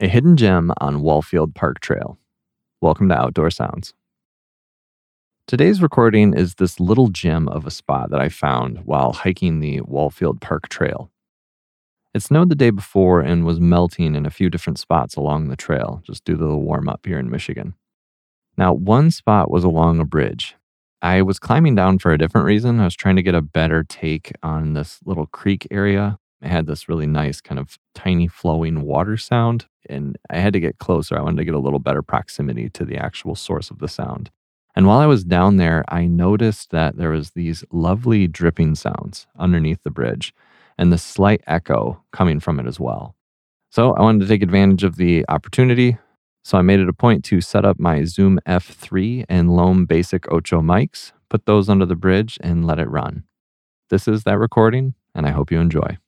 a hidden gem on Wahlfield Park Trail. Welcome to Outdoor Sounds. Today's recording is this little gem of a spot that I found while hiking the Wahlfield Park Trail. It snowed the day before and was melting in a few different spots along the trail, just due to the warm up here in Michigan. Now, one spot was along a bridge. I was climbing down for a different reason. I was trying to get a better take on this little creek area it had this really nice kind of tiny flowing water sound. And I had to get closer. I wanted to get a little better proximity to the actual source of the sound. And while I was down there, I noticed that there was these lovely dripping sounds underneath the bridge and the slight echo coming from it as well. So I wanted to take advantage of the opportunity. So I made it a point to set up my Zoom F3 and LOM Basic Ucho mics, put those under the bridge, and let it run. This is that recording, and I hope you enjoy.